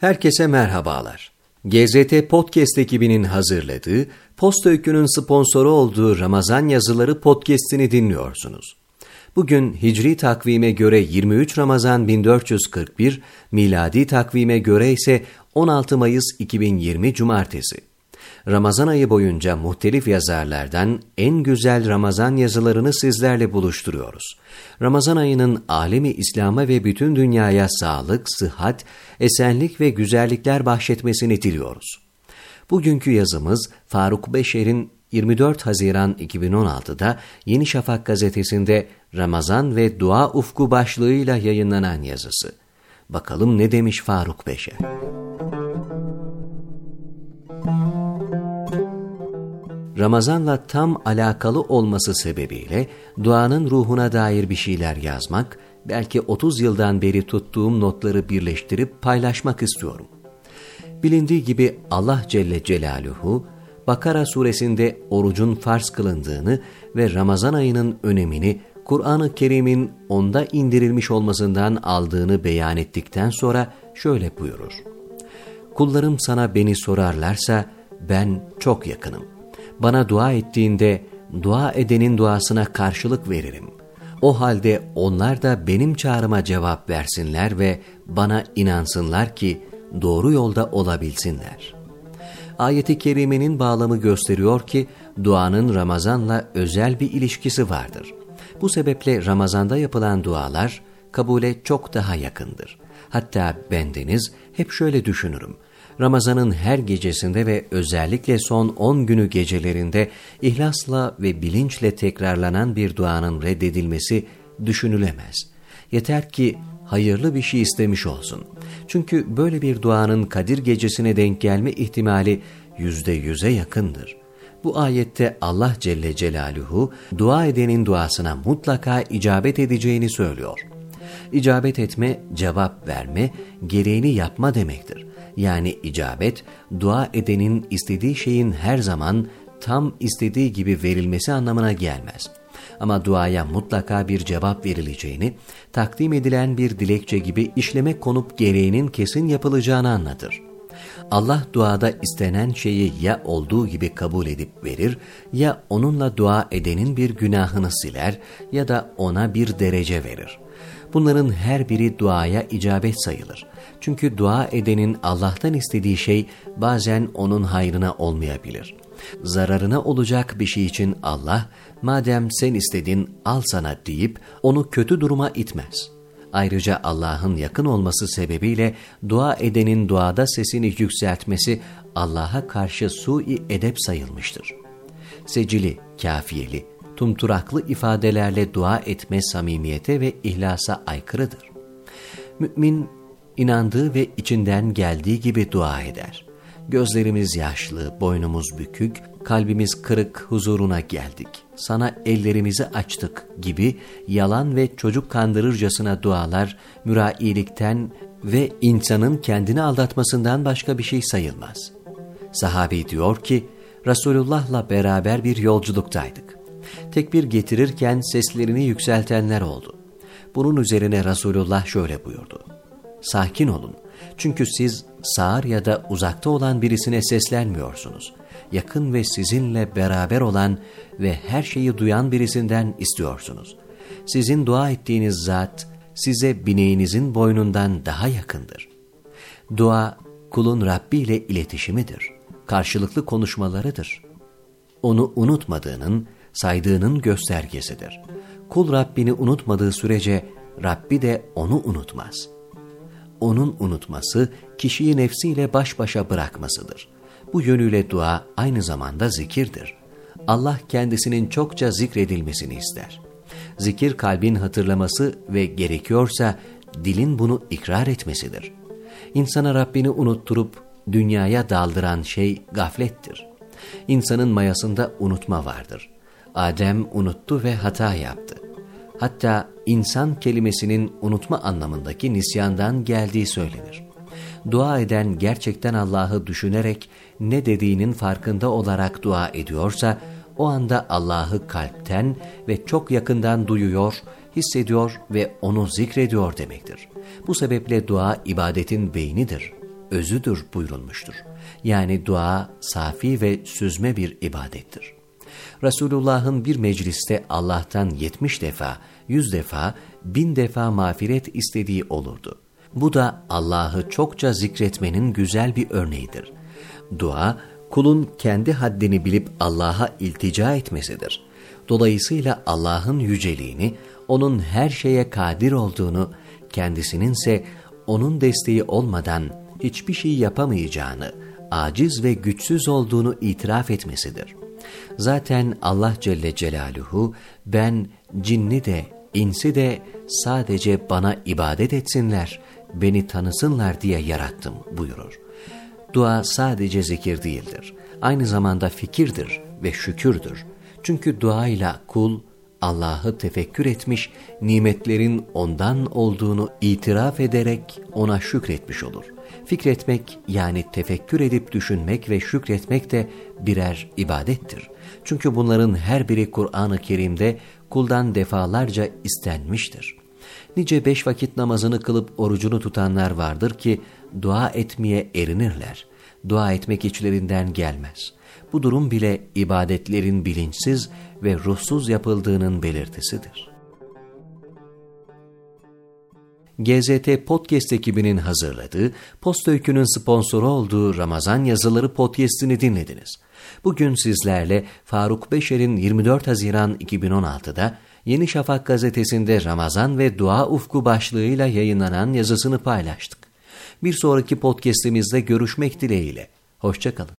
Herkese merhabalar. GZT Podcast ekibinin hazırladığı, Post Öykü'nün sponsoru olduğu Ramazan Yazıları podcast'ini dinliyorsunuz. Bugün Hicri takvime göre 23 Ramazan 1441, miladi takvime göre ise 16 Mayıs 2020 Cumartesi. Ramazan ayı boyunca muhtelif yazarlardan en güzel Ramazan yazılarını sizlerle buluşturuyoruz. Ramazan ayının alemi İslam'a ve bütün dünyaya sağlık, sıhhat, esenlik ve güzellikler bahşetmesini diliyoruz. Bugünkü yazımız Faruk Beşer'in 24 Haziran 2016'da Yeni Şafak gazetesinde Ramazan ve Dua Ufku başlığıyla yayınlanan yazısı. Bakalım ne demiş Faruk Beşer? Ramazanla tam alakalı olması sebebiyle duanın ruhuna dair bir şeyler yazmak, belki 30 yıldan beri tuttuğum notları birleştirip paylaşmak istiyorum. Bilindiği gibi Allah Celle Celaluhu, Bakara suresinde orucun farz kılındığını ve Ramazan ayının önemini Kur'an-ı Kerim'in onda indirilmiş olmasından aldığını beyan ettikten sonra şöyle buyurur. Kullarım sana beni sorarlarsa ben çok yakınım.'' Bana dua ettiğinde dua edenin duasına karşılık veririm. O halde onlar da benim çağrıma cevap versinler ve bana inansınlar ki doğru yolda olabilsinler. Ayeti kerimenin bağlamı gösteriyor ki duanın Ramazan'la özel bir ilişkisi vardır. Bu sebeple Ramazan'da yapılan dualar kabule çok daha yakındır. Hatta bendeniz hep şöyle düşünürüm. Ramazan'ın her gecesinde ve özellikle son 10 günü gecelerinde ihlasla ve bilinçle tekrarlanan bir duanın reddedilmesi düşünülemez. Yeter ki hayırlı bir şey istemiş olsun. Çünkü böyle bir duanın Kadir gecesine denk gelme ihtimali yüzde yüze yakındır. Bu ayette Allah Celle Celaluhu dua edenin duasına mutlaka icabet edeceğini söylüyor. İcabet etme, cevap verme, gereğini yapma demektir yani icabet, dua edenin istediği şeyin her zaman tam istediği gibi verilmesi anlamına gelmez. Ama duaya mutlaka bir cevap verileceğini, takdim edilen bir dilekçe gibi işleme konup gereğinin kesin yapılacağını anlatır. Allah duada istenen şeyi ya olduğu gibi kabul edip verir ya onunla dua edenin bir günahını siler ya da ona bir derece verir. Bunların her biri duaya icabet sayılır. Çünkü dua edenin Allah'tan istediği şey bazen onun hayrına olmayabilir. Zararına olacak bir şey için Allah, madem sen istedin al sana deyip onu kötü duruma itmez. Ayrıca Allah'ın yakın olması sebebiyle dua edenin duada sesini yükseltmesi Allah'a karşı sui edep sayılmıştır. Secili, kafiyeli, tumturaklı ifadelerle dua etme samimiyete ve ihlasa aykırıdır. Mümin inandığı ve içinden geldiği gibi dua eder. Gözlerimiz yaşlı, boynumuz bükük, kalbimiz kırık huzuruna geldik. Sana ellerimizi açtık gibi yalan ve çocuk kandırırcasına dualar mürailikten ve insanın kendini aldatmasından başka bir şey sayılmaz. Sahabi diyor ki, Resulullah'la beraber bir yolculuktaydık. Tekbir getirirken seslerini yükseltenler oldu. Bunun üzerine Resulullah şöyle buyurdu. Sakin olun. Çünkü siz sağır ya da uzakta olan birisine seslenmiyorsunuz. Yakın ve sizinle beraber olan ve her şeyi duyan birisinden istiyorsunuz. Sizin dua ettiğiniz zat size bineğinizin boynundan daha yakındır. Dua kulun Rabbi ile iletişimidir. Karşılıklı konuşmalarıdır. Onu unutmadığının, saydığının göstergesidir. Kul Rabbini unutmadığı sürece Rabbi de onu unutmaz.'' onun unutması, kişiyi nefsiyle baş başa bırakmasıdır. Bu yönüyle dua aynı zamanda zikirdir. Allah kendisinin çokça zikredilmesini ister. Zikir kalbin hatırlaması ve gerekiyorsa dilin bunu ikrar etmesidir. İnsana Rabbini unutturup dünyaya daldıran şey gaflettir. İnsanın mayasında unutma vardır. Adem unuttu ve hata yaptı. Hatta insan kelimesinin unutma anlamındaki nisyandan geldiği söylenir. Dua eden gerçekten Allah'ı düşünerek ne dediğinin farkında olarak dua ediyorsa, o anda Allah'ı kalpten ve çok yakından duyuyor, hissediyor ve onu zikrediyor demektir. Bu sebeple dua ibadetin beynidir. özüdür buyurulmuştur. Yani dua safi ve süzme bir ibadettir. Resulullah'ın bir mecliste Allah'tan 70 defa, 100 defa, bin defa mağfiret istediği olurdu. Bu da Allah'ı çokça zikretmenin güzel bir örneğidir. Dua, kulun kendi haddini bilip Allah'a iltica etmesidir. Dolayısıyla Allah'ın yüceliğini, onun her şeye kadir olduğunu, kendisinin ise onun desteği olmadan hiçbir şey yapamayacağını, aciz ve güçsüz olduğunu itiraf etmesidir. Zaten Allah Celle Celaluhu ben cinni de insi de sadece bana ibadet etsinler, beni tanısınlar diye yarattım buyurur. Dua sadece zikir değildir. Aynı zamanda fikirdir ve şükürdür. Çünkü duayla kul Allah'ı tefekkür etmiş, nimetlerin ondan olduğunu itiraf ederek ona şükretmiş olur. Fikretmek yani tefekkür edip düşünmek ve şükretmek de birer ibadettir. Çünkü bunların her biri Kur'an-ı Kerim'de kuldan defalarca istenmiştir. Nice beş vakit namazını kılıp orucunu tutanlar vardır ki dua etmeye erinirler. Dua etmek içlerinden gelmez. Bu durum bile ibadetlerin bilinçsiz ve ruhsuz yapıldığının belirtisidir. GZT Podcast ekibinin hazırladığı, Post Öykü'nün sponsoru olduğu Ramazan Yazıları Podcast'ini dinlediniz. Bugün sizlerle Faruk Beşer'in 24 Haziran 2016'da Yeni Şafak gazetesinde Ramazan ve Dua Ufku başlığıyla yayınlanan yazısını paylaştık. Bir sonraki podcast'imizde görüşmek dileğiyle. Hoşçakalın.